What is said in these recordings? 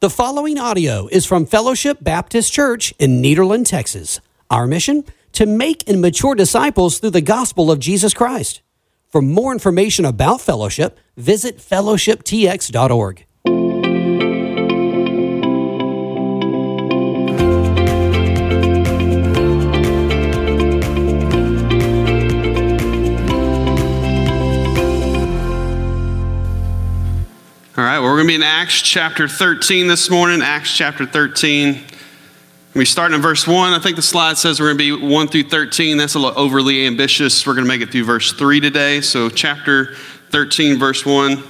The following audio is from Fellowship Baptist Church in Nederland, Texas. Our mission? To make and mature disciples through the gospel of Jesus Christ. For more information about Fellowship, visit fellowshiptx.org. going to be in Acts chapter 13 this morning. Acts chapter 13. We start in verse 1. I think the slide says we're going to be 1 through 13. That's a little overly ambitious. We're going to make it through verse 3 today. So, chapter 13, verse 1. We're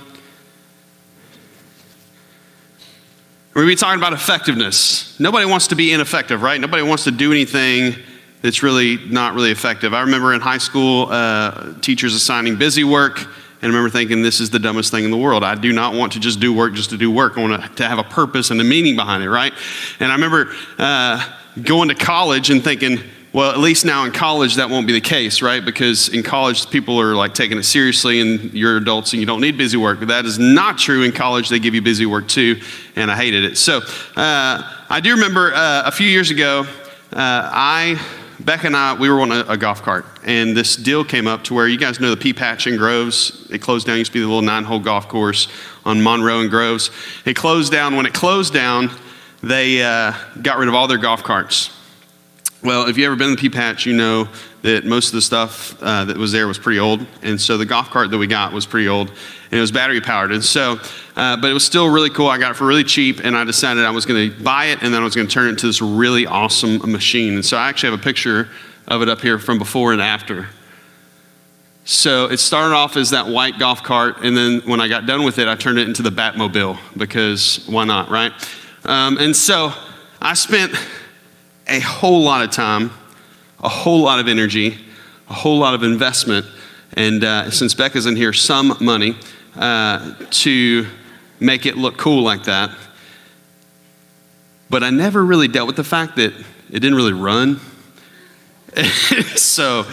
going to be talking about effectiveness. Nobody wants to be ineffective, right? Nobody wants to do anything that's really not really effective. I remember in high school, uh, teachers assigning busy work and I remember thinking, this is the dumbest thing in the world. I do not want to just do work just to do work. I want to have a purpose and a meaning behind it, right? And I remember uh, going to college and thinking, well, at least now in college, that won't be the case, right? Because in college, people are like taking it seriously and you're adults and you don't need busy work. But that is not true. In college, they give you busy work too, and I hated it. So uh, I do remember uh, a few years ago, uh, I Becca and I, we were on a, a, golf cart, and this deal came up to where you guys know the Pea Patch in Groves. It closed down. It used to be the little nine-hole golf course on Monroe and Groves. It closed down. When it closed down, they uh, got rid of all their golf carts. Well, if you ever been to the Pea Patch, you know that most of the stuff uh, that was there was pretty old, and so the golf cart that we got was pretty old, and it was battery powered. And so, uh, but it was still really cool. I got it for really cheap, and I decided I was going to buy it, and then I was going to turn it into this really awesome machine. And so I actually have a picture of it up here from before and after. So it started off as that white golf cart, and then when I got done with it, I turned it into the Batmobile because why not, right? Um, and so I spent a whole lot of time, a whole lot of energy, a whole lot of investment, and uh, since Becca's in here, some money uh, to make it look cool like that. But I never really dealt with the fact that it didn't really run. so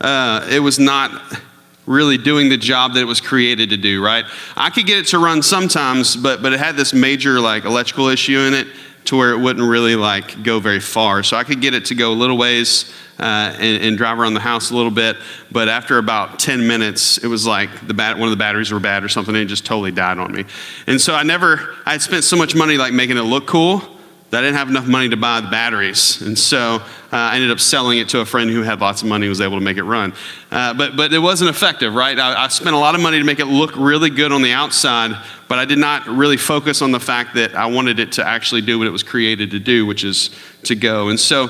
uh, it was not really doing the job that it was created to do, right? I could get it to run sometimes, but, but it had this major like electrical issue in it to where it wouldn't really like go very far. So I could get it to go a little ways uh, and, and, drive around the house a little bit. But after about 10 minutes, it was like the bat- one of the batteries were bad or something, and it just totally died on me. And so I never, I had spent so much money like making it look cool I didn't have enough money to buy the batteries. And so uh, I ended up selling it to a friend who had lots of money and was able to make it run. Uh, but, but it wasn't effective, right? I, I, spent a lot of money to make it look really good on the outside, but I did not really focus on the fact that I wanted it to actually do what it was created to do, which is to go. And so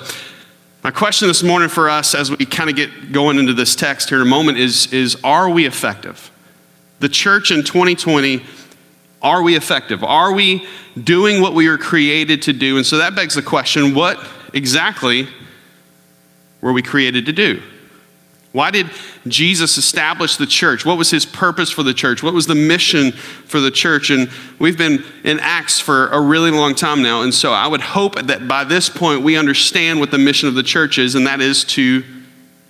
my question this morning for us as we kind of get going into this text here in a moment is, is are we effective? The church in 2020, are we effective? Are we doing what we were created to do? And so that begs the question what exactly were we created to do? Why did Jesus establish the church? What was his purpose for the church? What was the mission for the church? And we've been in Acts for a really long time now. And so I would hope that by this point we understand what the mission of the church is, and that is to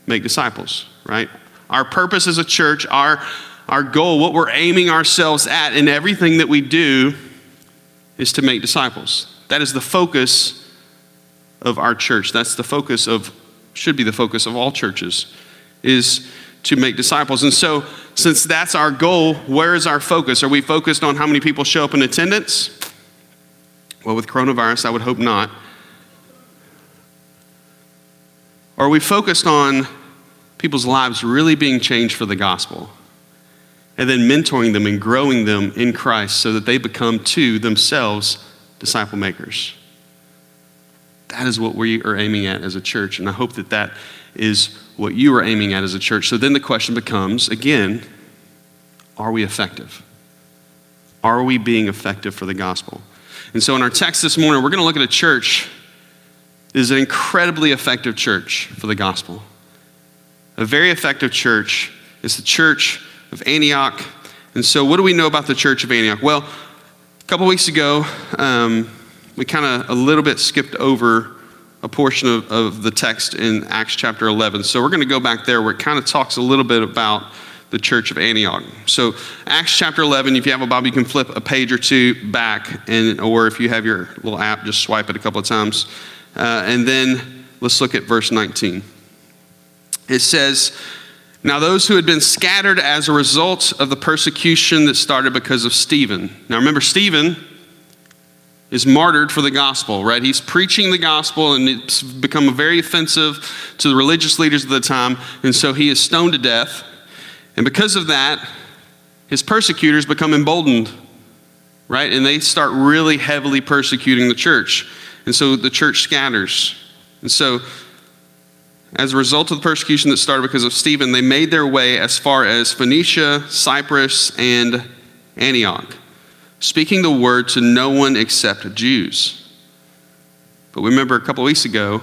make disciples, right? Our purpose as a church, our, our goal, what we're aiming ourselves at in everything that we do is to make disciples. That is the focus of our church. That's the focus of, should be the focus of all churches is to make disciples. And so, since that's our goal, where is our focus? Are we focused on how many people show up in attendance? Well, with coronavirus, I would hope not. Are we focused on people's lives really being changed for the gospel? And then mentoring them and growing them in Christ so that they become, too, themselves disciple makers. That is what we are aiming at as a church. And I hope that that is what you are aiming at as a church. So then the question becomes again, are we effective? Are we being effective for the gospel? And so in our text this morning, we're going to look at a church that is an incredibly effective church for the gospel. A very effective church is the church of Antioch. And so, what do we know about the church of Antioch? Well, a couple weeks ago, um, we kind of a little bit skipped over a portion of, of the text in Acts chapter 11. So we're going to go back there where it kind of talks a little bit about the church of Antioch. So, Acts chapter 11, if you have a Bible, you can flip a page or two back, and, or if you have your little app, just swipe it a couple of times. Uh, and then let's look at verse 19. It says, Now those who had been scattered as a result of the persecution that started because of Stephen. Now remember, Stephen is martyred for the gospel, right? He's preaching the gospel and it's become very offensive to the religious leaders of the time, and so he is stoned to death. And because of that, his persecutors become emboldened, right? And they start really heavily persecuting the church. And so the church scatters. And so, as a result of the persecution that started because of Stephen, they made their way as far as Phoenicia, Cyprus, and Antioch speaking the word to no one except Jews. But we remember a couple weeks ago,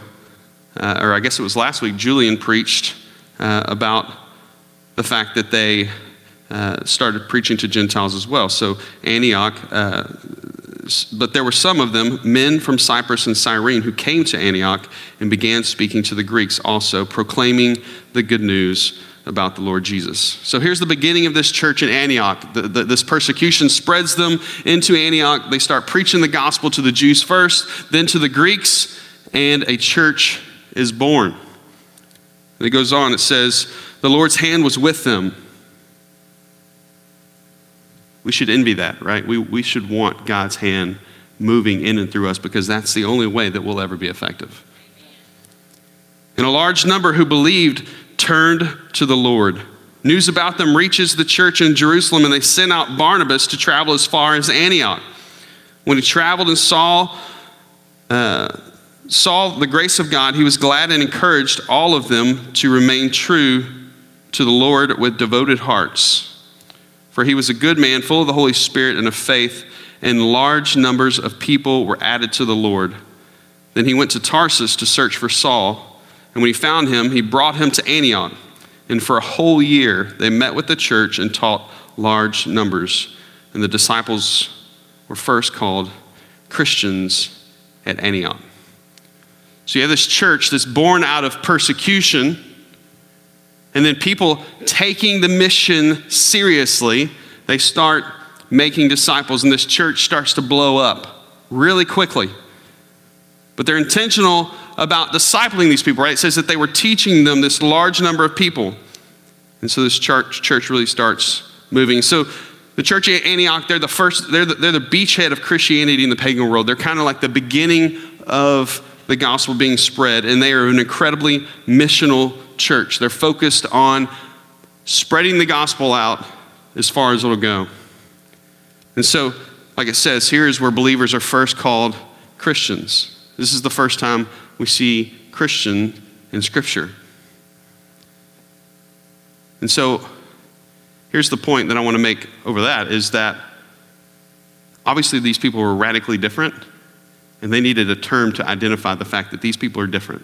uh, or I guess it was last week, Julian preached uh, about the fact that they uh, started preaching to Gentiles as well. So Antioch, uh, but there were some of them, men from Cyprus and Cyrene, who came to Antioch and began speaking to the Greeks also, proclaiming the good news about the Lord Jesus. So here's the beginning of this church in Antioch. The, the, this persecution spreads them into Antioch. They start preaching the gospel to the Jews first, then to the Greeks, and a church is born. It goes on, it says, The Lord's hand was with them. We should envy that, right? We, we should want God's hand moving in and through us because that's the only way that we'll ever be effective. And a large number who believed turned to the Lord. News about them reaches the church in Jerusalem, and they sent out Barnabas to travel as far as Antioch. When he traveled and saw, uh, saw the grace of God, he was glad and encouraged all of them to remain true to the Lord with devoted hearts. For he was a good man, full of the Holy Spirit and of faith, and large numbers of people were added to the Lord. Then he went to Tarsus to search for Saul. And when he found him, he brought him to Antioch. And for a whole year, they met with the church and taught large numbers. And the disciples were first called Christians at Antioch. So you have this church that's born out of persecution, and then people taking the mission seriously, they start making disciples, and this church starts to blow up really quickly. But they're intentional about discipling these people, right? It says that they were teaching them this large number of people. And so this church, church really starts moving. So the church at Antioch, they're the first, they're the, they're the beachhead of Christianity in the pagan world. They're kind of like the beginning of the gospel being spread, and they are an incredibly missional church. They're focused on spreading the gospel out as far as it'll go. And so, like it says, here is where believers are first called Christians. This is the first time we see Christian in Scripture. And so here's the point that I want to make over that is that obviously these people were radically different, and they needed a term to identify the fact that these people are different.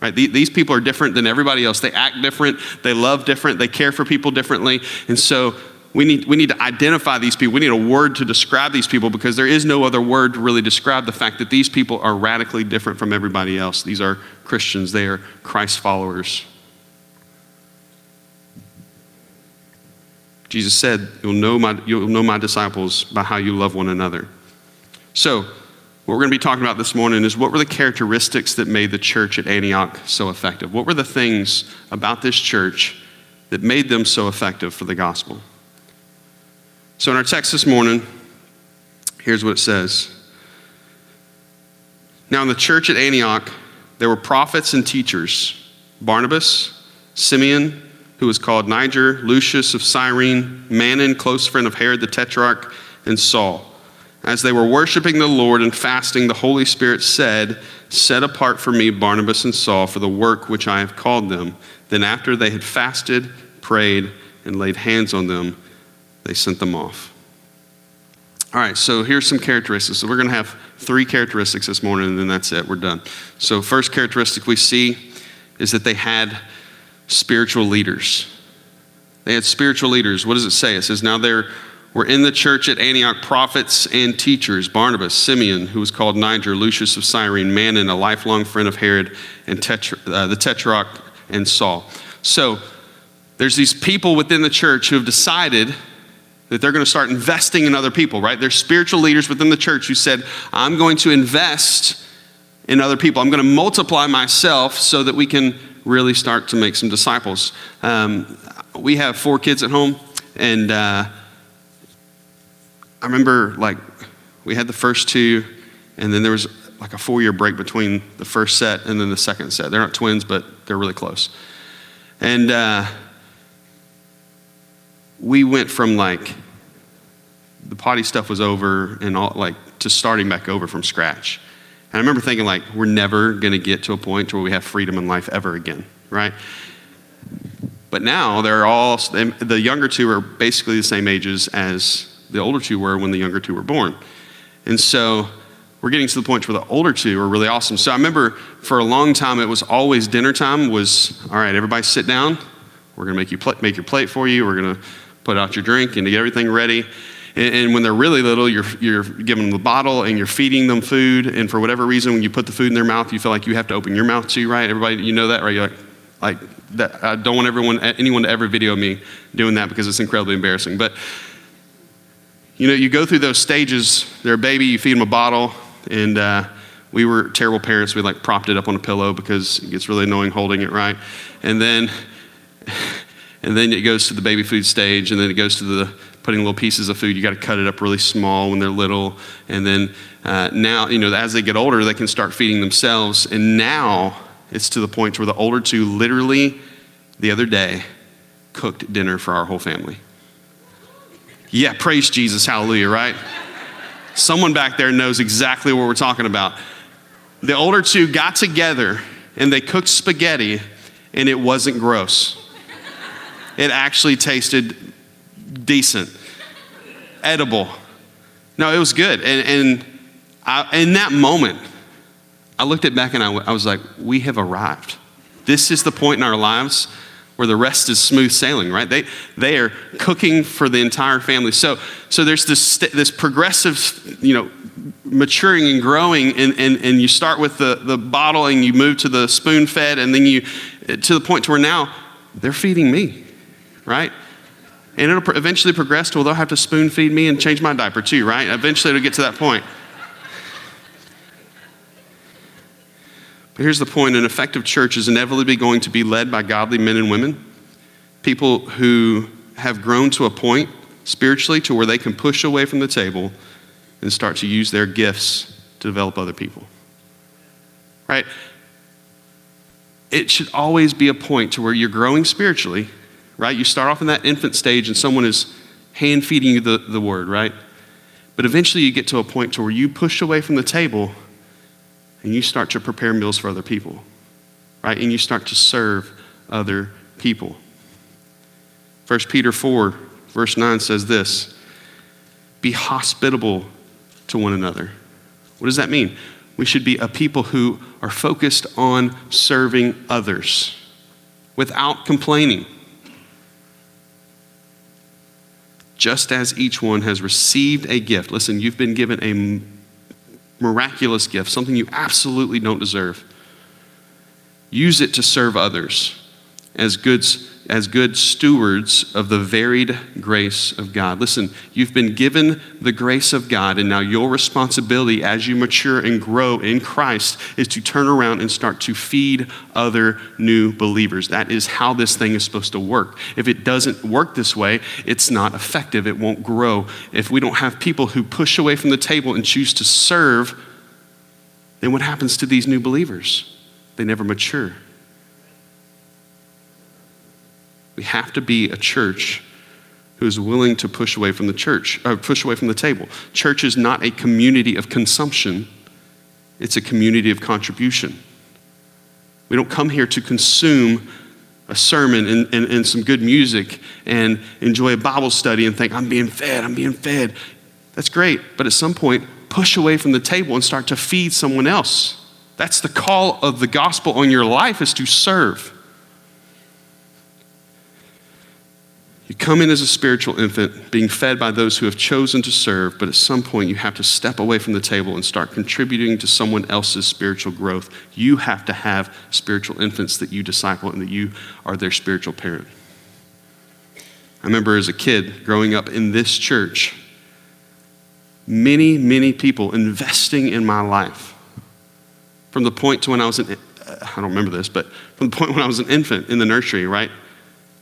Right? These people are different than everybody else. They act different, they love different, they care for people differently. And so we need, we need to identify these people. We need a word to describe these people because there is no other word to really describe the fact that these people are radically different from everybody else. These are Christians, they are Christ followers. Jesus said, You'll know my, you'll know my disciples by how you love one another. So, what we're going to be talking about this morning is what were the characteristics that made the church at Antioch so effective? What were the things about this church that made them so effective for the gospel? So, in our text this morning, here's what it says Now, in the church at Antioch, there were prophets and teachers Barnabas, Simeon, who was called Niger, Lucius of Cyrene, Manaen, close friend of Herod the Tetrarch, and Saul. As they were worshiping the Lord and fasting, the Holy Spirit said, Set apart for me Barnabas and Saul for the work which I have called them. Then, after they had fasted, prayed, and laid hands on them, they sent them off. All right, so here's some characteristics. So we're going to have three characteristics this morning, and then that's it. We're done. So, first characteristic we see is that they had spiritual leaders. They had spiritual leaders. What does it say? It says, Now there were in the church at Antioch prophets and teachers Barnabas, Simeon, who was called Niger, Lucius of Cyrene, Manaen, a lifelong friend of Herod, and Tetra, uh, the Tetrarch, and Saul. So, there's these people within the church who have decided that they're going to start investing in other people, right? There's spiritual leaders within the church who said, I'm going to invest in other people. I'm going to multiply myself so that we can really start to make some disciples. Um, we have four kids at home, and uh, I remember like we had the first two, and then there was like a four year break between the first set and then the second set. They're not twins, but they're really close. And uh, we went from like the potty stuff was over and all like to starting back over from scratch. And I remember thinking like we're never going to get to a point where we have freedom in life ever again, right? But now they're all the younger two are basically the same ages as the older two were when the younger two were born. And so we're getting to the point where the older two are really awesome. So I remember for a long time it was always dinner time was all right, everybody sit down. We're to make you pl- make your plate for you. We're to put out your drink and to get everything ready. And, and, when they're really little, you're, you're giving them the bottle and you're feeding them food. And for whatever reason, when you put the food in their mouth, you feel like you have to open your mouth too, right? Everybody, you know that, right? You're like, like that. I don't want everyone, anyone to ever video me doing that because it's incredibly embarrassing. But you know, you go through those stages. They're a baby, you feed them a bottle, and uh, we were terrible parents. We like propped it up on a pillow because it gets really annoying holding it, right? And then, and then it goes to the baby food stage, and then it goes to the putting little pieces of food. You got to cut it up really small when they're little, and then uh, now, you know, as they get older, they can start feeding themselves. And now it's to the point where the older two literally, the other day, cooked dinner for our whole family. Yeah, praise Jesus, hallelujah, right? Someone back there knows exactly what we're talking about. The older two got together and they cooked spaghetti, and it wasn't gross. It actually tasted decent, edible. No, it was good. And, and I, in that moment, I looked at back and I, I was like, we have arrived. This is the point in our lives where the rest is smooth sailing, right? They, they are cooking for the entire family. So, so there's this, this progressive, you know, maturing and growing, and, and, and you start with the, the bottle and you move to the spoon fed, and then you, to the point to where now they're feeding me, right? And it'll eventually progress to, well, they'll have to spoon feed me and change my diaper too, right? Eventually it'll get to that point. But here's the point an effective church is inevitably going to be led by godly men and women, people who have grown to a point spiritually to where they can push away from the table and start to use their gifts to develop other people. Right? It should always be a point to where you're growing spiritually, right? You start off in that infant stage and someone is hand feeding you the, the word, right? But eventually you get to a point to where you push away from the table and you start to prepare meals for other people, right? And you start to serve other people. 1 Peter 4, verse 9 says this Be hospitable to one another. What does that mean? We should be a people who are focused on serving others without complaining. Just as each one has received a gift. Listen, you've been given a miraculous gift, something you absolutely don't deserve. Use it to serve others as good, as good stewards of the varied grace of God. Listen, you've been given the grace of God, and now your responsibility as you mature and grow in Christ is to turn around and start to feed other new believers. That is how this thing is supposed to work. If it doesn't work this way, it's not effective, it won't grow. If we don't have people who push away from the table and choose to serve, then what happens to these new believers? They never mature. We have to be a church who is willing to push away from the church, or uh, push away from the table. Church is not a community of consumption, it's a community of contribution. We don't come here to consume a sermon and, and, and some good music and enjoy a Bible study and think, I'm being fed, I'm being fed. That's great, but at some point, push away from the table and start to feed someone else. That's the call of the gospel on your life is to serve. You come in as a spiritual infant, being fed by those who have chosen to serve, but at some point you have to step away from the table and start contributing to someone else's spiritual growth. You have to have spiritual infants that you disciple and that you are their spiritual parent. I remember as a kid growing up in this church, many, many people investing in my life. From the point to when I was an, I don't remember this, but from the point when I was an infant in the nursery, right?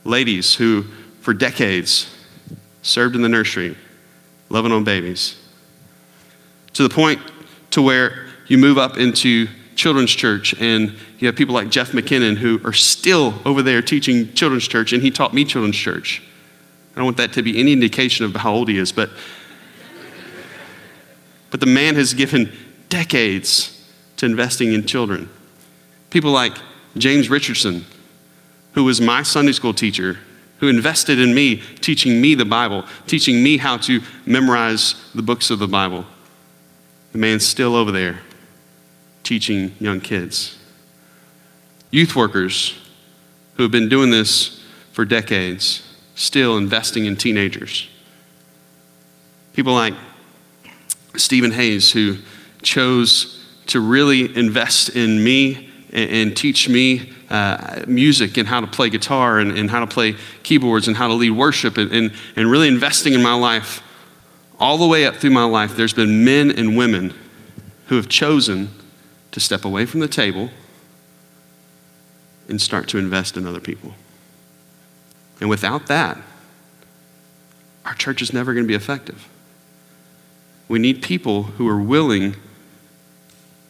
Ladies who, for decades, served in the nursery, loving on babies. To the point to where you move up into children's church and you have people like Jeff McKinnon who are still over there teaching children's church, and he taught me children's church. I don't want that to be any indication of how old he is, but, but the man has given decades to investing in children. People like James Richardson, who was my Sunday school teacher, who invested in me, teaching me the Bible, teaching me how to memorize the books of the Bible. The man's still over there teaching young kids. Youth workers who have been doing this for decades, still investing in teenagers. People like Stephen Hayes, who chose to really invest in me and, and teach me uh, music and how to play guitar and, and, how to play keyboards and how to lead worship and, and, and really investing in my life. All the way up through my life, there's been men and women who have chosen to step away from the table and start to invest in other people. And without that, our church is never going to be effective. We need people who are willing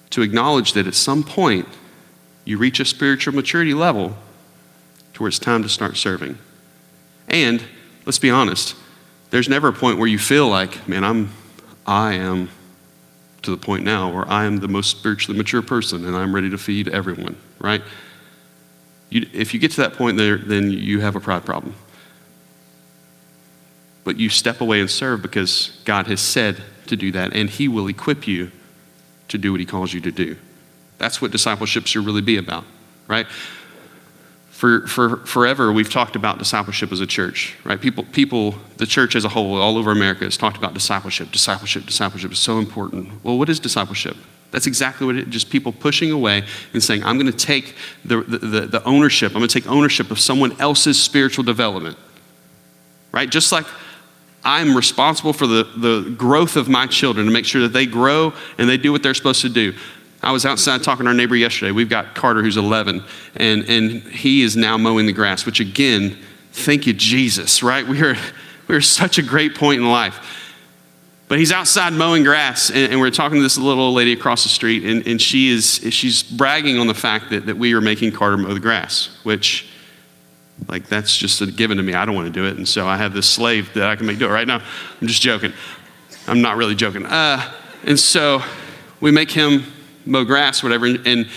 to acknowledge that at some point you reach a spiritual maturity level to where it's time to start serving. And let's be honest, there's never a point where you feel like, man, I'm I am to the point now where I am the most spiritually mature person and I'm ready to feed everyone, right? You, if you get to that point there, then you have a pride problem. But you step away and serve because God has said to do that, and He will equip you to do what He calls you to do. That's what discipleship should really be about, right? For, for forever, we've talked about discipleship as a church, right? People, people, the church as a whole, all over America, has talked about discipleship. Discipleship, discipleship is so important. Well, what is discipleship? That's exactly what it is. Just people pushing away and saying, I'm going to take the, the, the, ownership, I'm going to take ownership of someone else's spiritual development, right? Just like I'm responsible for the, the growth of my children to make sure that they grow and they do what they're supposed to do. I was outside talking to our neighbor yesterday. We've got Carter, who's 11, and, and he is now mowing the grass, which again, thank you, Jesus, right? We are, we are such a great point in life. But he's outside mowing grass, and, and we're talking to this little old lady across the street, and, and she is, she's bragging on the fact that, that we are making Carter mow the grass, which, like, that's just a given to me. I don't want to do it, and so I have this slave that I can make do it right now. I'm just joking. I'm not really joking. Uh, and so we make him mow grass, whatever. And, and,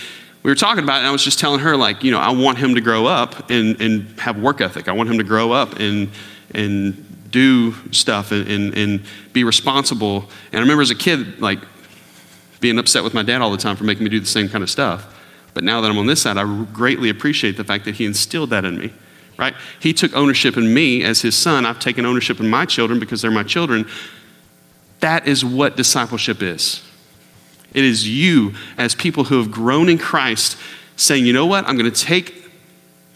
we were talking about it, and I was just telling her, like, you know, I want him to grow up and, and have work ethic. I want him to grow up and, and do stuff and, and, and be responsible. And I remember as a kid, like, being upset with my dad all the time for making me do the same kind of stuff. But now that I'm on this side, I greatly appreciate the fact that he instilled that in me, right? He took ownership in me as his son. I've taken ownership in my children because they're my children. That is what discipleship is. It is you, as people who have grown in Christ, saying, you know what? I'm going to take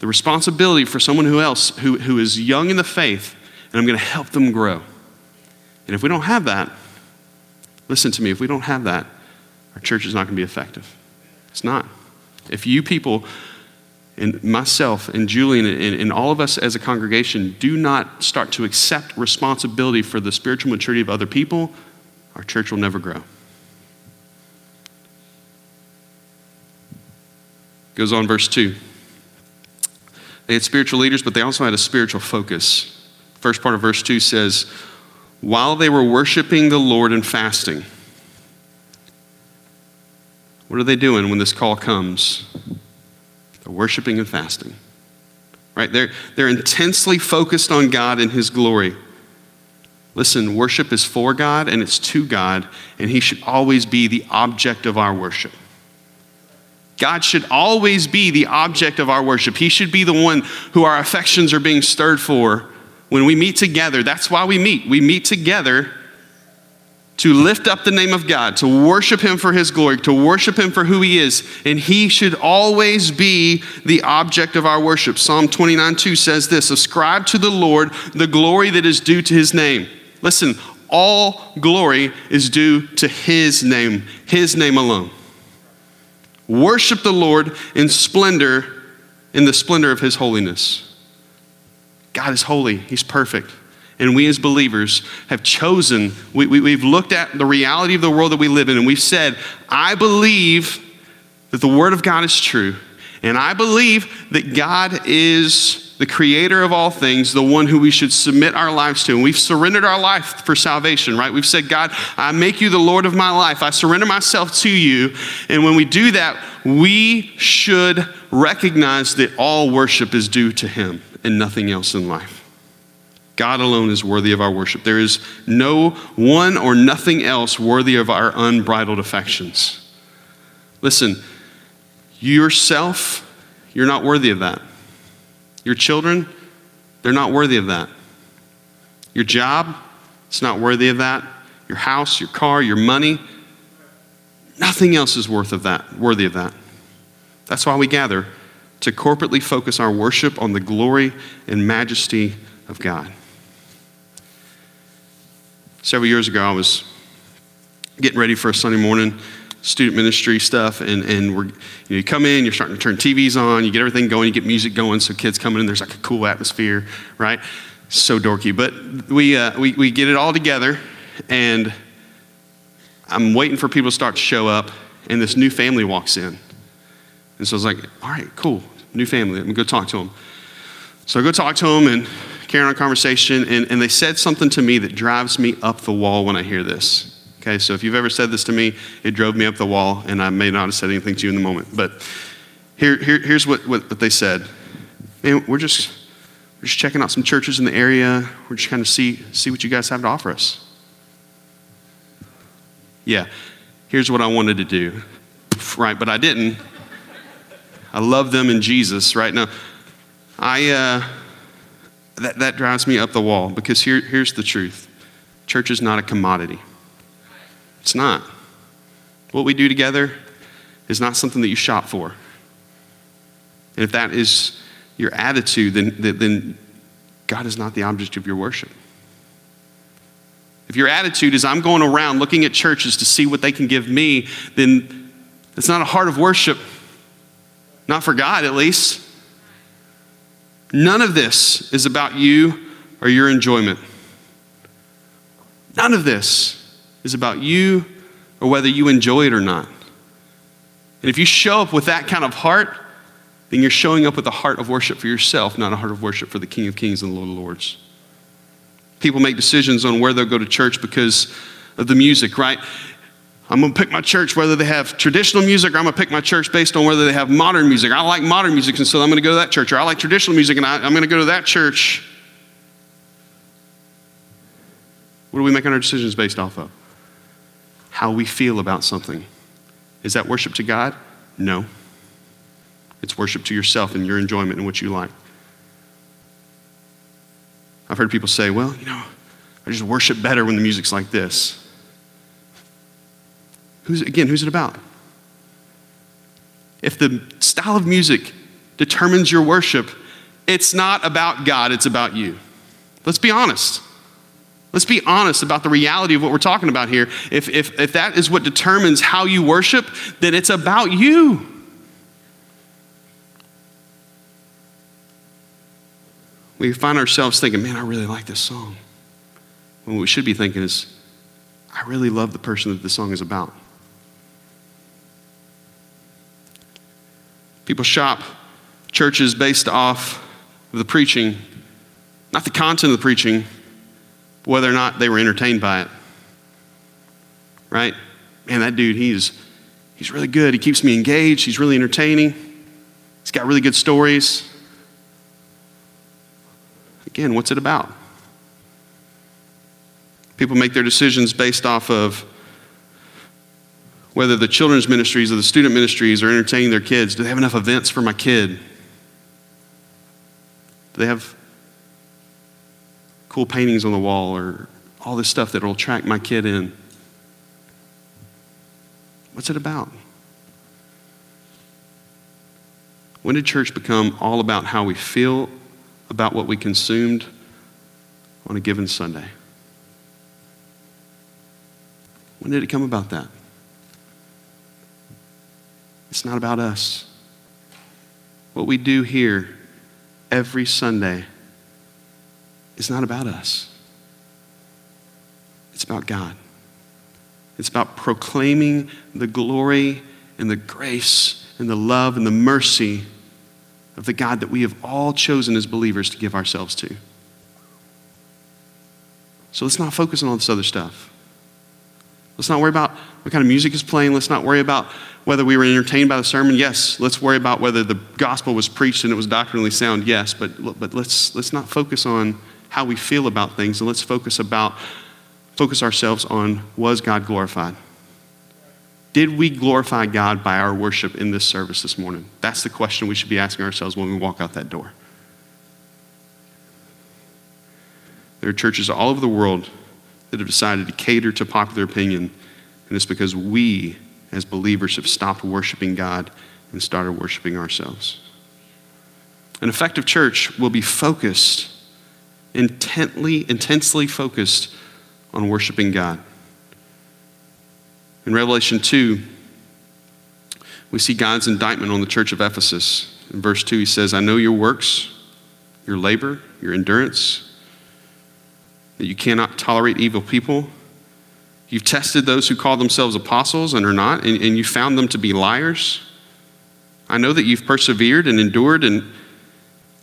the responsibility for someone who else who, who is young in the faith, and I'm going to help them grow. And if we don't have that, listen to me, if we don't have that, our church is not going to be effective. It's not. If you people, and myself and Julian and, and, all of us as a congregation do not start to accept responsibility for the spiritual maturity of other people, our church will never grow. Goes on, verse 2. They had spiritual leaders, but they also had a spiritual focus. First part of verse 2 says, While they were worshiping the Lord and fasting, what are they doing when this call comes? They're worshiping and fasting. Right? They're, they're intensely focused on God and His glory. Listen, worship is for God and it's to God, and He should always be the object of our worship. God should always be the object of our worship. He should be the one who our affections are being stirred for when we meet together. That's why we meet. We meet together to lift up the name of God, to worship Him for His glory, to worship Him for who He is, and He should always be the object of our worship. Psalm 29 2 says this Ascribe to the Lord the glory that is due to His name. Listen, all glory is due to His name, His name alone. Worship the Lord in splendor, in the splendor of His holiness. God is holy, He's perfect and we as believers have chosen, we, we, we've looked at the reality of the world that we live in, and we've said, I believe that the Word of God is true, and I believe that God is the creator of all things, the one who we should submit our lives to. And we've surrendered our life for salvation, right? We've said, God, I make you the Lord of my life. I surrender myself to you. And when we do that, we should recognize that all worship is due to Him and nothing else in life. God alone is worthy of our worship. There is no one or nothing else worthy of our unbridled affections. Listen, yourself, you're not worthy of that. Your children, they're not worthy of that. Your job, it's not worthy of that. Your house, your car, your money, nothing else is worth of that, worthy of that. That's why we gather to corporately focus our worship on the glory and majesty of God. Several years ago, I was getting ready for a Sunday morning student ministry stuff, and, and we're, you, know, you come in, you're starting to turn TVs on, you get everything going, you get music going, so kids coming in, there's like a cool atmosphere, right? So dorky. But we, uh, we, we get it all together, and I'm waiting for people to start to show up, and this new family walks in. And so I was like, all right, cool, new family, let me go talk to them. So I go talk to them, and carry on conversation, and, and they said something to me that drives me up the wall when I hear this. Okay, so if you've ever said this to me, it drove me up the wall, and I may not have said anything to you in the moment. But here, here, here's what, what, what they said. Man, we're just, we're just checking out some churches in the area. We're just kind of see, see what you guys have to offer us. Yeah, here's what I wanted to do. Right, but I didn't. I love them in Jesus right now. I, uh, that, that drives me up the wall because here, here's the truth church is not a commodity. It's not. What we do together is not something that you shop for. And if that is your attitude, then, then God is not the object of your worship. If your attitude is, I'm going around looking at churches to see what they can give me, then it's not a heart of worship. Not for God, at least. None of this is about you or your enjoyment. None of this is about you or whether you enjoy it or not. And if you show up with that kind of heart, then you're showing up with a heart of worship for yourself, not a heart of worship for the King of Kings and the Lord of Lords. People make decisions on where they'll go to church because of the music, right? I'm going to pick my church whether they have traditional music or I'm going to pick my church based on whether they have modern music. I like modern music, and so I'm going to go to that church. Or I like traditional music, and I, am going to go to that church. What are we making our decisions based off of? How we feel about something. Is that worship to God? No. It's worship to yourself and your enjoyment and what you like. I've heard people say, well, you know, I just worship better when the music's like this. Who's, again, who's it about? If the style of music determines your worship, it's not about God, it's about you. Let's be honest. Let's be honest about the reality of what we're talking about here. If, if, if that is what determines how you worship, then it's about you. We find ourselves thinking, man, I really like this song. When what we should be thinking is, I really love the person that the song is about. People shop churches based off of the preaching, not the content of the preaching, whether or not they were entertained by it. Right? Man, that dude, he's, he's really good. He keeps me engaged. He's really entertaining. He's got really good stories. Again, what's it about? People make their decisions based off of whether the children's ministries or the student ministries are entertaining their kids. Do they have enough events for my kid? Do they have cool paintings on the wall or all this stuff that will attract my kid in? What's it about? When did church become all about how we feel about what we consumed on a given Sunday? When did it come about that? It's not about us. What we do here every Sunday is not about us, it's about God. It's about proclaiming the glory and the grace and the love and the mercy of the God that we have all chosen as believers to give ourselves to. So let's not focus on all this other stuff. Let's not worry about what kind of music is playing. Let's not worry about whether we were entertained by the sermon. Yes, let's worry about whether the gospel was preached and it was doctrinally sound. Yes, but, but let's, let's not focus on how we feel about things and let's focus about focus ourselves on was God glorified? Did we glorify God by our worship in this service this morning? That's the question we should be asking ourselves when we walk out that door. There are churches all over the world that have decided to cater to popular opinion, and it's because we, as believers, have stopped worshiping God and started worshiping ourselves. An effective church will be focused, intently, intensely focused on worshiping God. In Revelation 2, we see God's indictment on the church of Ephesus. In verse 2, he says, I know your works, your labor, your endurance, that you cannot tolerate evil people. You've tested those who call themselves apostles and are not, and, and you found them to be liars. I know that you've persevered and endured and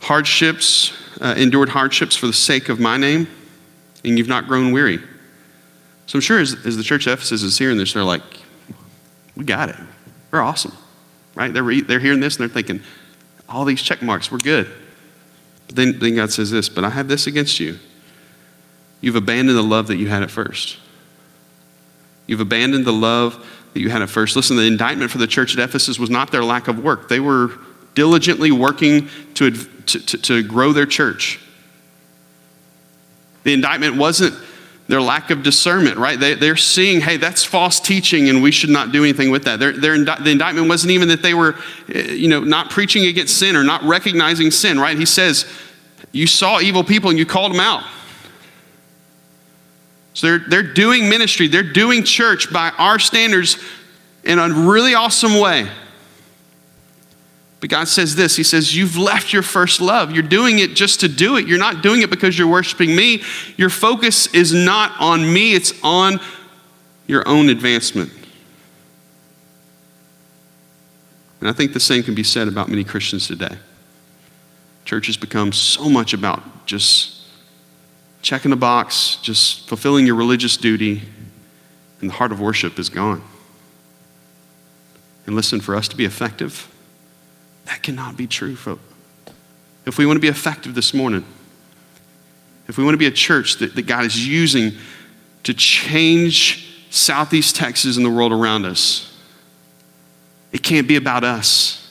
hardships, uh, endured hardships for the sake of my name, and you've not grown weary. So I'm sure as, as the church Ephesus is hearing this, they're like, we got it. We're awesome. Right? They're, re- they're hearing this and they're thinking, all these check marks, we're good. But then, then God says this, but I have this against you. You've abandoned the love that you had at first. You've abandoned the love that you had at first. Listen, the indictment for the church at Ephesus was not their lack of work. They were diligently working to, to, to, grow their church. The indictment wasn't their lack of discernment, right? They, they're seeing, hey, that's false teaching and we should not do anything with that. Their, their, the indictment wasn't even that they were, eh, you know, not preaching against sin or not recognizing sin, right? He says, you saw evil people and you called them out. So they're, they're doing ministry, they're doing church by our standards in a really awesome way. But God says this He says, You've left your first love. You're doing it just to do it. You're not doing it because you're worshiping me. Your focus is not on me, it's on your own advancement. And I think the same can be said about many Christians today. Church has become so much about just checking the box, just fulfilling your religious duty, and the heart of worship is gone. And listen, for us to be effective, that cannot be true, folks. If we want to be effective this morning, if we want to be a church that, that God is using to change Southeast Texas and the world around us, it can't be about us.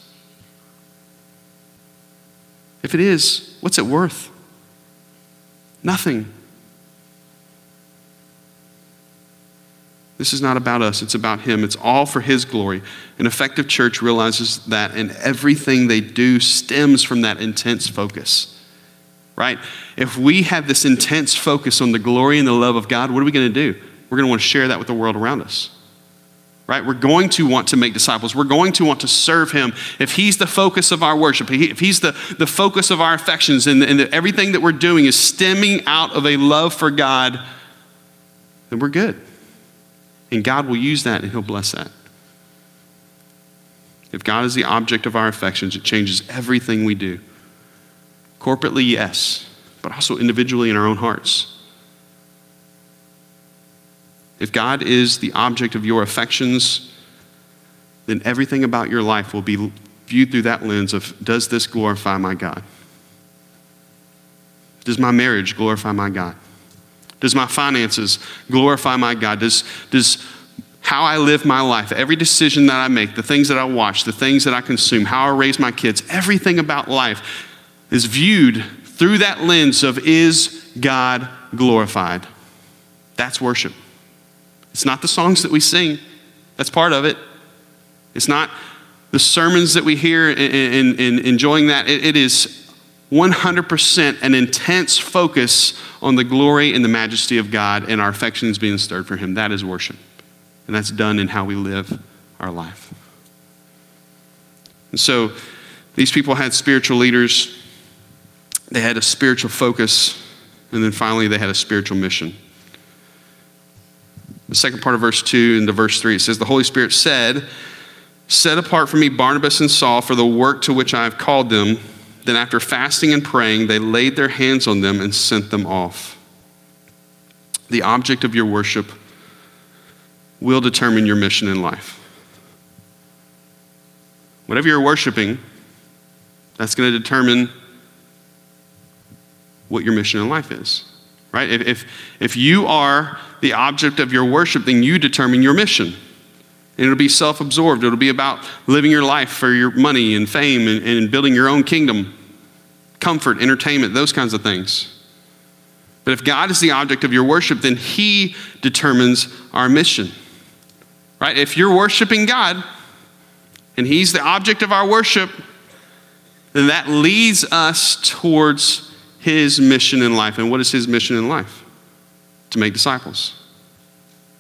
If it is, what's it worth? Nothing. This is not about us, it's about Him. It's all for His glory. An effective church realizes that, and everything they do stems from that intense focus. Right? If we have this intense focus on the glory and the love of God, what are we going to do? We're going to want to share that with the world around us. Right? We're going to want to make disciples. We're going to want to serve Him. If He's the focus of our worship, if He's the, the focus of our affections, and, and everything that we're doing is stemming out of a love for God, then we're good. And God will use that and He'll bless that. If God is the object of our affections, it changes everything we do. Corporately, yes, but also individually in our own hearts. If God is the object of your affections, then everything about your life will be viewed through that lens of does this glorify my God? Does my marriage glorify my God? Does my finances glorify my God? Does, does how I live my life, every decision that I make, the things that I watch, the things that I consume, how I raise my kids, everything about life is viewed through that lens of is God glorified? That's worship. It's not the songs that we sing, that's part of it. It's not the sermons that we hear and, enjoying that. It, it is 100% an intense focus on the glory and the majesty of God and our affections being stirred for Him. That is worship. And that's done in how we live our life. And so these people had spiritual leaders, they had a spiritual focus, and then finally they had a spiritual mission. The second part of verse 2 and into verse 3, it says, The Holy Spirit said, Set apart for me Barnabas and Saul for the work to which I have called them. Then, after fasting and praying, they laid their hands on them and sent them off. The object of your worship will determine your mission in life. Whatever you're worshiping, that's going to determine what your mission in life is. Right? If, if, if you are the object of your worship, then you determine your mission. And it'll be self absorbed. It'll be about living your life for your money and fame and, and building your own kingdom, comfort, entertainment, those kinds of things. But if God is the object of your worship, then He determines our mission. Right? If you're worshiping God and He's the object of our worship, then that leads us towards His mission in life. And what is His mission in life? To make disciples.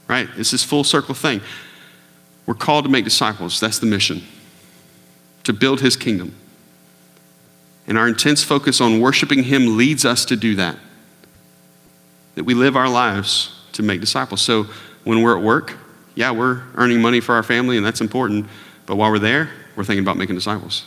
Right? It's this full circle thing. We're called to make disciples. That's the mission. To build His kingdom. And our intense focus on worshiping Him leads us to do that. That we live our lives to make disciples. So when we're at work, yeah, we're earning money for our family, and that's important. But while we're there, we're thinking about making disciples.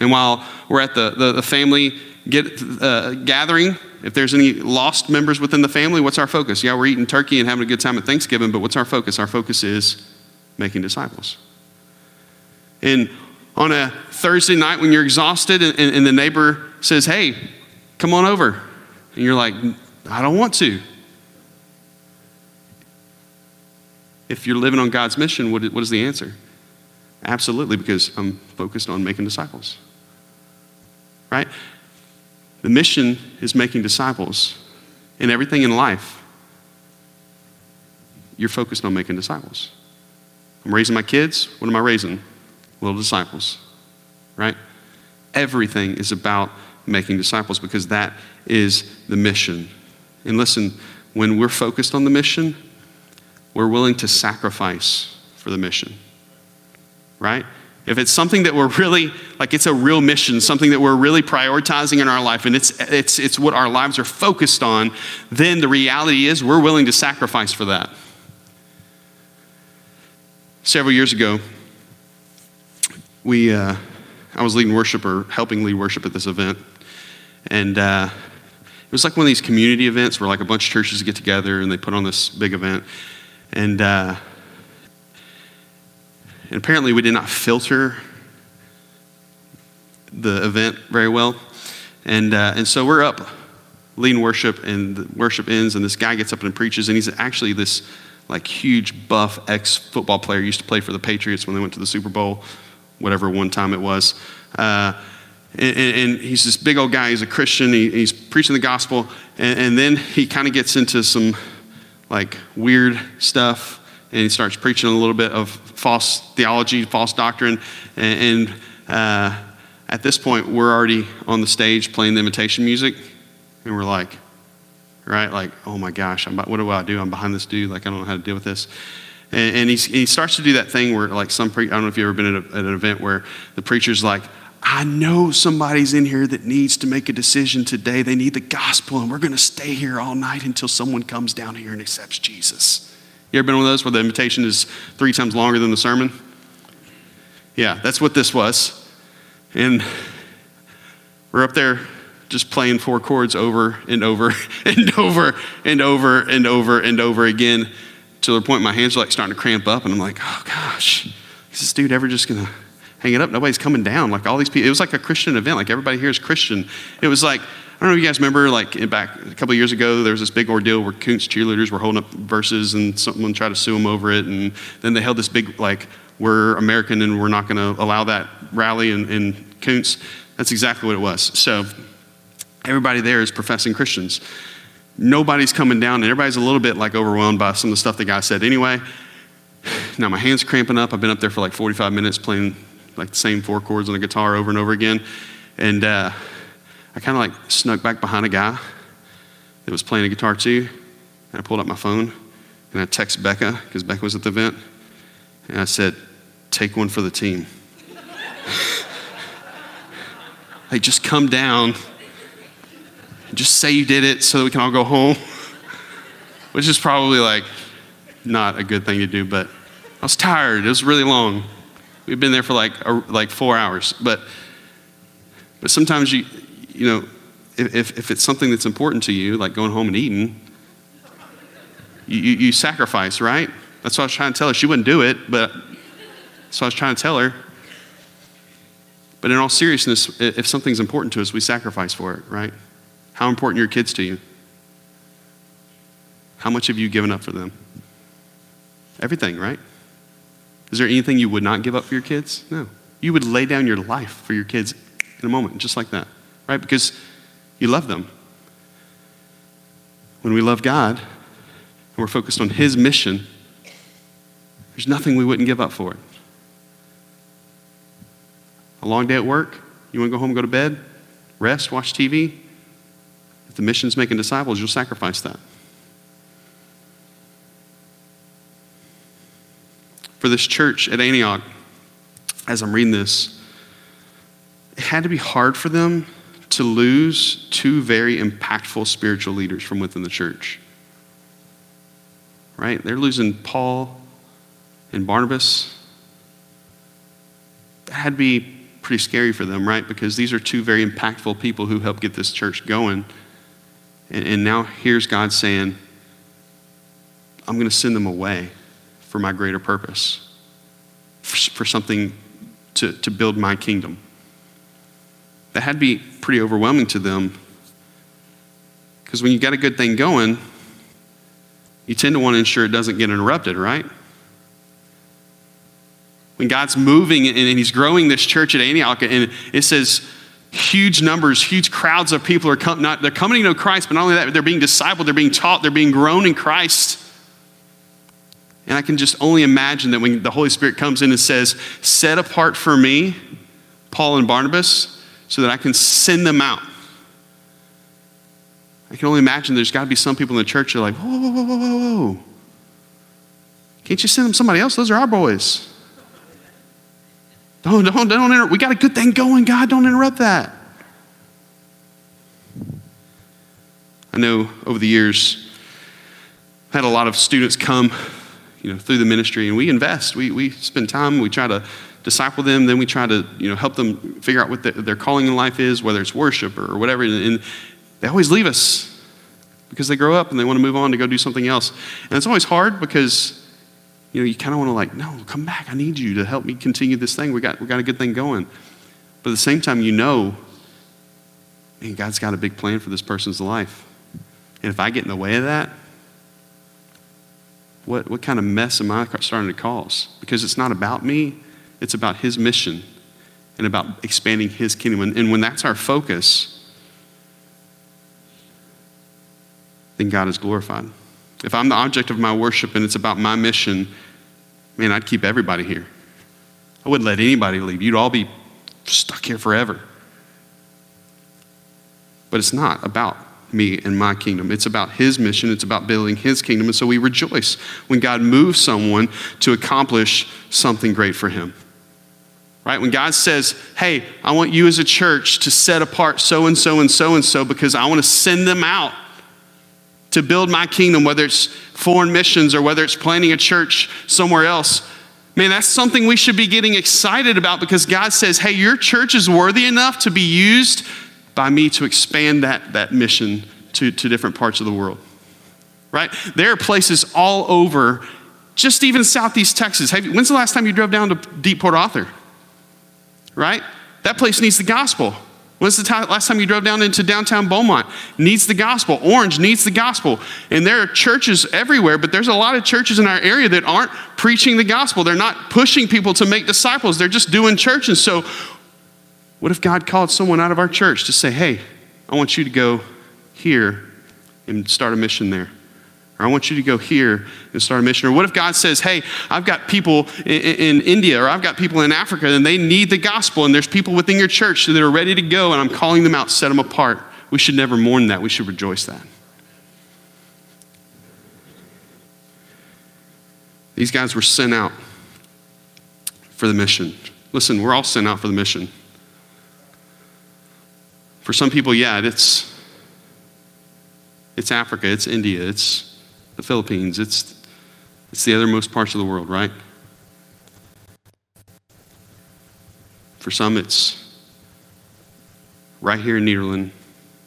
And while we're at the, the, the family get, uh, gathering, if there's any lost members within the family, what's our focus? Yeah, we're eating turkey and having a good time at Thanksgiving, but what's our focus? Our focus is making disciples. And on a Thursday night when you're exhausted and, and, and the neighbor says, Hey, come on over. And you're like, I don't want to. If you're living on God's mission, what is the answer? Absolutely, because I'm focused on making disciples. Right? The mission is making disciples. In everything in life, you're focused on making disciples. I'm raising my kids. What am I raising? Little disciples. Right? Everything is about making disciples because that is the mission. And listen, when we're focused on the mission, we're willing to sacrifice for the mission, right? If it's something that we're really, like it's a real mission, something that we're really prioritizing in our life, and it's, it's, it's what our lives are focused on, then the reality is we're willing to sacrifice for that. Several years ago, we, uh, I was leading worship or helping lead worship at this event, and uh, it was like one of these community events where like a bunch of churches get together and they put on this big event. And, uh, and apparently, we did not filter the event very well. And, uh, and so we're up leading worship, and worship ends, and this guy gets up and preaches, and he's actually this like huge buff ex football player used to play for the Patriots when they went to the Super Bowl, whatever one time it was. Uh, and, and, he's this big old guy. He's a Christian. He, he's preaching the gospel, and, and then he kind of gets into some like weird stuff and he starts preaching a little bit of false theology, false doctrine. And, and uh, at this point, we're already on the stage playing the imitation music, and we're like, right, like, oh my gosh, I'm, what do I do? I'm behind this dude. Like, I don't know how to deal with this. And, and he starts to do that thing where, like, some pre- I don't know if you've ever been at, a, at an event where the preacher's like, I know somebody's in here that needs to make a decision today. They need the gospel, and we're going to stay here all night until someone comes down here and accepts Jesus. You ever been one of those where the invitation is three times longer than the sermon? Yeah, that's what this was. And we're up there just playing four chords over and over and over and over and over and over and over again to the point my hands are like starting to cramp up, and I'm like, oh gosh, is this dude ever just to hang it up. Nobody's coming down. Like all these people, it was like a Christian event. Like everybody here is Christian. It was like, I don't know if you guys remember, like back a couple years ago, there was this big ordeal where Kountze cheerleaders were holding up verses and someone tried to sue them over it. And then they held this big, like, we're American and we're not going to allow that rally in, in Kountze. That's exactly what it was. So everybody there is professing Christians. Nobody's coming down, and everybody's a little bit like overwhelmed by some of the stuff the guy said anyway. now my hand's cramping up. I've been up there for like 45 minutes playing like the same four chords on the guitar over and over again. And uh, I kind of like snuck back behind a guy that was playing a guitar too. And I pulled out my phone and I texted Becca because Becca was at the event. And I said, take one for the team. like, just come down. Just say you did it so that we can all go home. Which is probably like not a good thing to do, but I was tired. It was really long. We've been there for like, a, like four hours. But, but sometimes you, you know, if, if it's something that's important to you, like going home and eating, you, you, you sacrifice, right? That's what I was trying to tell her. She wouldn't do it, but that's what I was trying to tell her. But in all seriousness, if something's important to us, we sacrifice for it, right? How important are your kids to you? How much have you given up for them? Everything, right? Is there anything you would not give up for your kids? No. You would lay down your life for your kids in a moment, just like that, right? Because you love them. When we love God and we're focused on His mission, there's nothing we wouldn't give up for it. A long day at work, you want to go home go to bed, rest, watch TV? The mission's making disciples, you'll sacrifice that. For this church at Antioch, as I'm reading this, it had to be hard for them to lose two very impactful spiritual leaders from within the church. Right? They're losing Paul and Barnabas. That had to be pretty scary for them, right? Because these are two very impactful people who helped get this church going. And, and now here's God saying, I'm going to send them away for my greater purpose, for, for something to, to build my kingdom. That had to be pretty overwhelming to them because when you got a good thing going, you tend to want to ensure it doesn't get interrupted, right? When God's moving and He's growing this church at Antioch, and it says huge numbers, huge crowds of people are come, not, they're coming to know Christ, but not only that, they're being discipled, they're being taught, they're being grown in Christ. And I can just only imagine that when the Holy Spirit comes in and says, Set apart for me, Paul and Barnabas, so that I can send them out. I can only imagine there's got to be some people in the church that are like, Whoa, whoa, whoa, whoa, whoa, whoa. Can't you send them somebody else? Those are our boys. Don't, don't, don't interrupt. We got a good thing going, God. Don't interrupt that. I know over the years, I've had a lot of students come you know, through the ministry, and we invest. We, we spend time. We try to disciple them. Then we try to you know help them figure out what the, their calling in life is, whether it's worship or whatever. And, and they always leave us because they grow up and they want to move on to go do something else. And it's always hard because you know you kind of want to like, no, come back. I need you to help me continue this thing. We got we got a good thing going. But at the same time, you know, man, God's got a big plan for this person's life. And if I get in the way of that, what, what kind of mess am I starting to cause? Because it's not about me, it's about His mission and about expanding His kingdom. And, and when that's our focus, then God is glorified. If I'm the object of my worship and it's about my mission, man, I'd keep everybody here. I wouldn't let anybody leave. You'd all be stuck here forever. But it's not about me and my kingdom. It's about his mission, it's about building his kingdom. And so we rejoice when God moves someone to accomplish something great for him. Right? When God says, hey, I want you as a church to set apart so and so and so and so because I want to send them out to build my kingdom, whether it's foreign missions or whether it's planting a church somewhere else. Man, that's something we should be getting excited about because God says, hey, your church is worthy enough to be used by me to expand that, that mission to, to different parts of the world. Right? There are places all over, just even southeast Texas. Have, when's the last time you drove down to Deep Port Arthur? Right? That place needs the gospel. When's the last time you drove down into downtown Beaumont? Needs the gospel. Orange needs the gospel. And there are churches everywhere, but there's a lot of churches in our area that aren't preaching the gospel. They're not pushing people to make disciples. They're just doing church. And so what if God called someone out of our church to say, hey, I want you to go here and start a mission there? Or I want you to go here and start a mission. Or what if God says, hey, I've got people in, in, India or I've got people in Africa and they need the gospel and there's people within your church that are ready to go and I'm calling them out, set them apart. We should never mourn that. We should rejoice that. These guys were sent out for the mission. Listen, we're all sent out for the mission. For some people, yeah, it's, it's Africa, it's India, it's the Philippines, it's, it's the othermost parts of the world, right? For some, it's right here in Nederland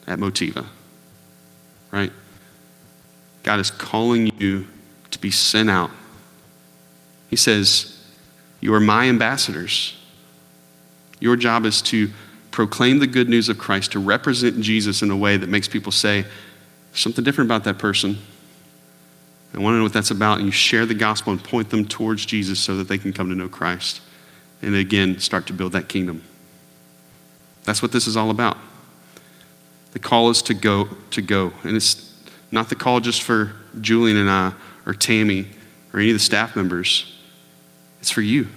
at Motiva, right? God is calling you to be sent out he says, You are my ambassadors. Your job is to proclaim the good news of Christ, to represent Jesus in a way that makes people say, something different about that person. I want to know what that's about. And you share the gospel and point them towards Jesus so that they can come to know Christ. And again, start to build that kingdom. That's what this is all about. The call is to go, to go. And it's not the call just for Julian and I or Tammy or any of the staff members. It's for you.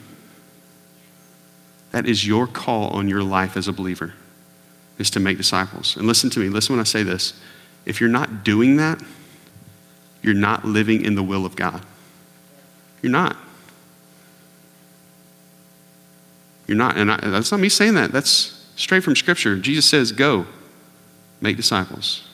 That is your call on your life as a believer, is to make disciples. And listen to me, listen when I say this. If you're not doing that, you're not living in the will of God. You're not. You're not. And I, that's not me saying that. That's straight from Scripture. Jesus says, Go, make disciples.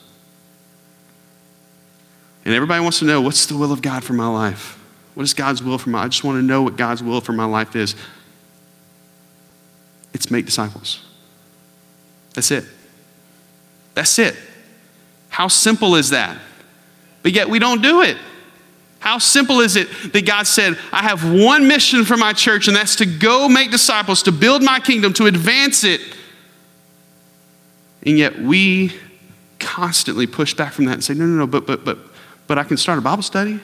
And everybody wants to know what's the will of God for my life? What is God's will for my I just want to know what God's will for my life is. It's make disciples. That's it. That's it. How simple is that? But yet we don't do it. How simple is it that God said, I have one mission for my church, and that's to go make disciples, to build my kingdom, to advance it. And yet we constantly push back from that and say, no, no, no, but, but, but, but I can start a Bible study.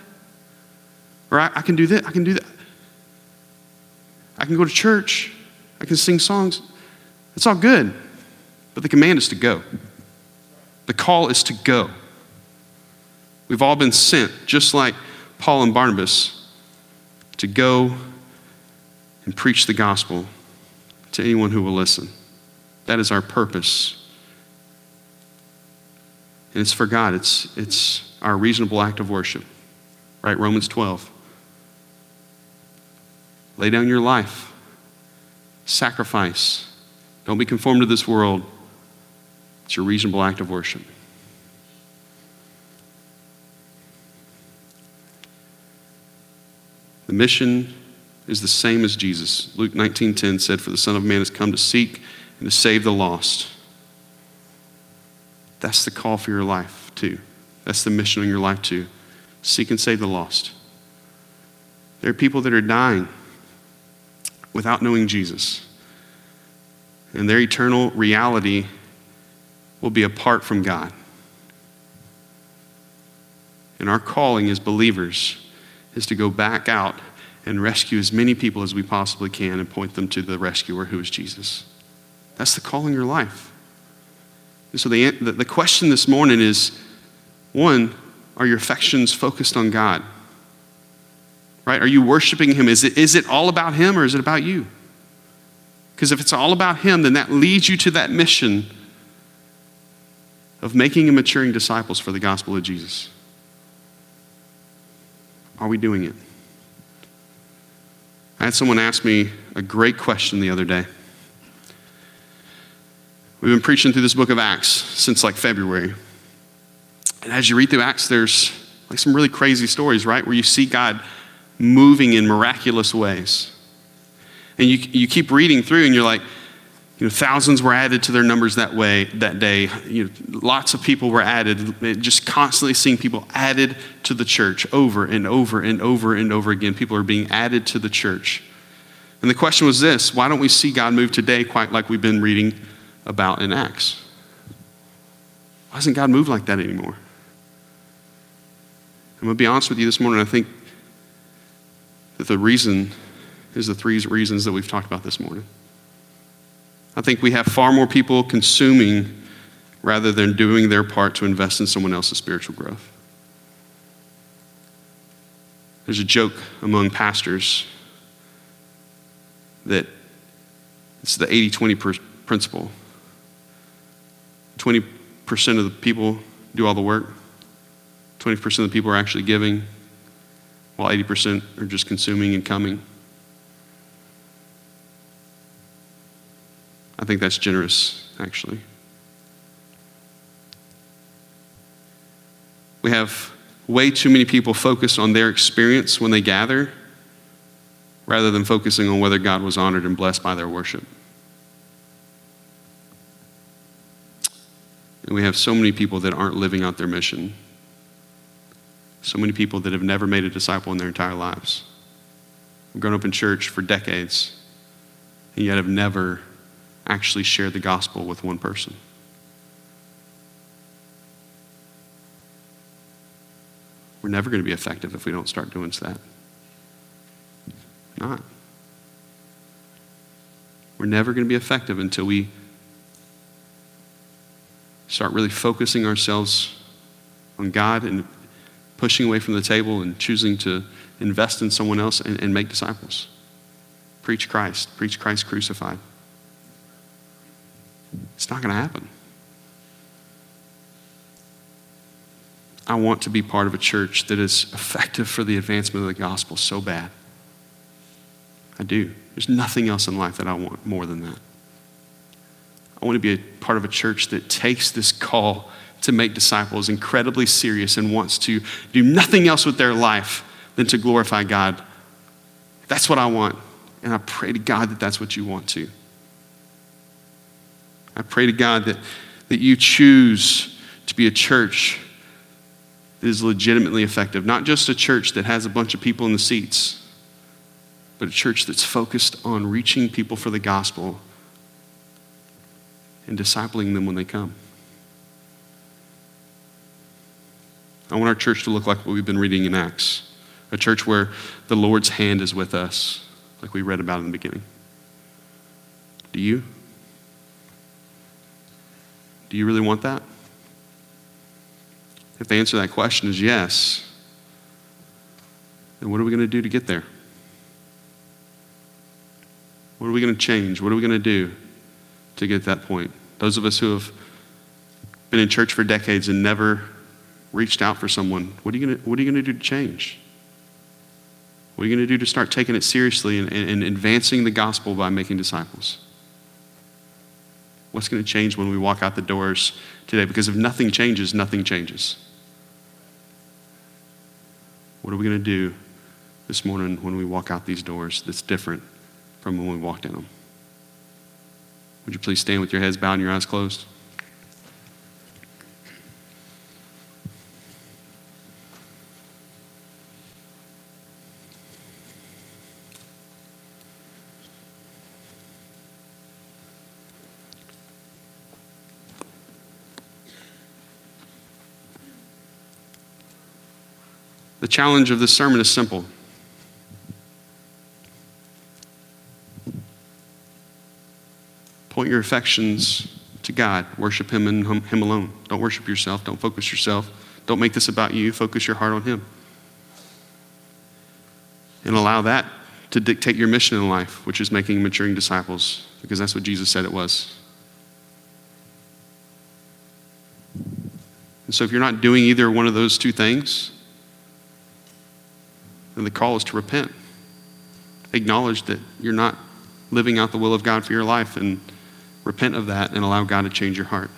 Or I, I can do this, I can do that. I can go to church, I can sing songs. It's all good. But the command is to go. The call is to go. We've all been sent, just like Paul and Barnabas, to go and preach the gospel to anyone who will listen. That is our purpose. And it's for God, it's, it's our reasonable act of worship. Right? Romans 12. Lay down your life. Sacrifice. Don't be conformed to this world. It's your reasonable act of worship. The mission is the same as Jesus. Luke 19:10 said, "For the Son of Man has come to seek and to save the lost." That's the call for your life, too. That's the mission in your life, too. Seek and save the lost. There are people that are dying without knowing Jesus. And their eternal reality will be apart from God. And our calling as believers is to go back out and rescue as many people as we possibly can and point them to the rescuer who is Jesus. That's the call in your life. And so the, the, the question this morning is one, are your affections focused on God? Right? Are you worshiping Him? Is it, is it all about Him or is it about you? Because if it's all about Him, then that leads you to that mission of making and maturing disciples for the gospel of Jesus. Are we doing it? I had someone ask me a great question the other day. We've been preaching through this book of Acts since like February. And as you read through Acts, there's like some really crazy stories, right? Where you see God moving in miraculous ways. And you, you keep reading through and you're like, you know, thousands were added to their numbers that way that day. You know, lots of people were added. Just constantly seeing people added to the church over and over and over and over again. People are being added to the church. And the question was this why don't we see God move today quite like we've been reading about in Acts? Why doesn't God move like that anymore? I'm going to be honest with you this morning. I think that the reason is the three reasons that we've talked about this morning. I think we have far more people consuming rather than doing their part to invest in someone else's spiritual growth. There's a joke among pastors that it's the 80 20 principle. 20% of the people do all the work, 20% of the people are actually giving, while 80% are just consuming and coming. I think that's generous, actually. We have way too many people focused on their experience when they gather rather than focusing on whether God was honored and blessed by their worship. And we have so many people that aren't living out their mission. So many people that have never made a disciple in their entire lives. I've grown up in church for decades, and yet have never actually share the gospel with one person. We're never going to be effective if we don't start doing that. Not. We're never going to be effective until we start really focusing ourselves on God and pushing away from the table and choosing to invest in someone else and, and make disciples. Preach Christ, preach Christ crucified. It's not going to happen. I want to be part of a church that is effective for the advancement of the gospel so bad. I do. There's nothing else in life that I want more than that. I want to be a part of a church that takes this call to make disciples incredibly serious and wants to do nothing else with their life than to glorify God. That's what I want. And I pray to God that that's what you want to. I pray to God that, that you choose to be a church that is legitimately effective, not just a church that has a bunch of people in the seats, but a church that's focused on reaching people for the gospel and discipling them when they come. I want our church to look like what we've been reading in Acts a church where the Lord's hand is with us, like we read about in the beginning. Do you? Do you really want that? If the answer to that question is yes, then what are we going to do to get there? What are we going to change? What are we going to do to get to that point? Those of us who have been in church for decades and never reached out for someone, what are you going to, do to change? What are you going to do to start taking it seriously and, and, and advancing the gospel by making disciples? What's going to change when we walk out the doors today? Because if nothing changes, nothing changes. What are we going to do this morning when we walk out these doors that's different from when we walked in them? Would you please stand with your heads bowed and your eyes closed? The challenge of this sermon is simple. Point your affections to God. Worship Him and Him alone. Don't worship yourself. Don't focus yourself. Don't make this about you. Focus your heart on Him. And allow that to dictate your mission in life, which is making maturing disciples, because that's what Jesus said it was. And so if you're not doing either one of those two things, then the call is to repent. Acknowledge that you're not living out the will of God for your life and Repent of that and allow God to change your heart.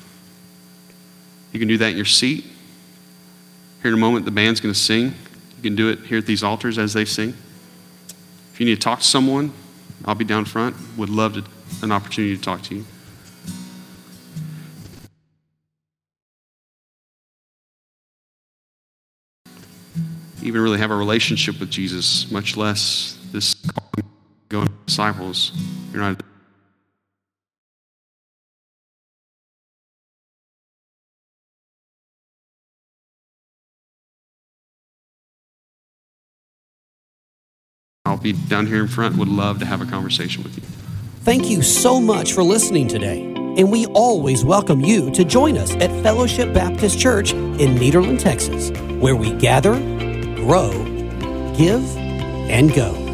You can do that in your seat. Here in a moment, the band's going to sing. You can do it here at these altars as they sing. If you need to talk to someone, I'll be down front. Would love to, an opportunity to talk to you. Even really have a relationship with Jesus, much less this going disciples. You're not I'll be down here in front. Would love to have a conversation with you. Thank you so much for listening today. And we always welcome you to join us at Fellowship Baptist Church in Nederland, Texas, where we gather, grow, give, and go.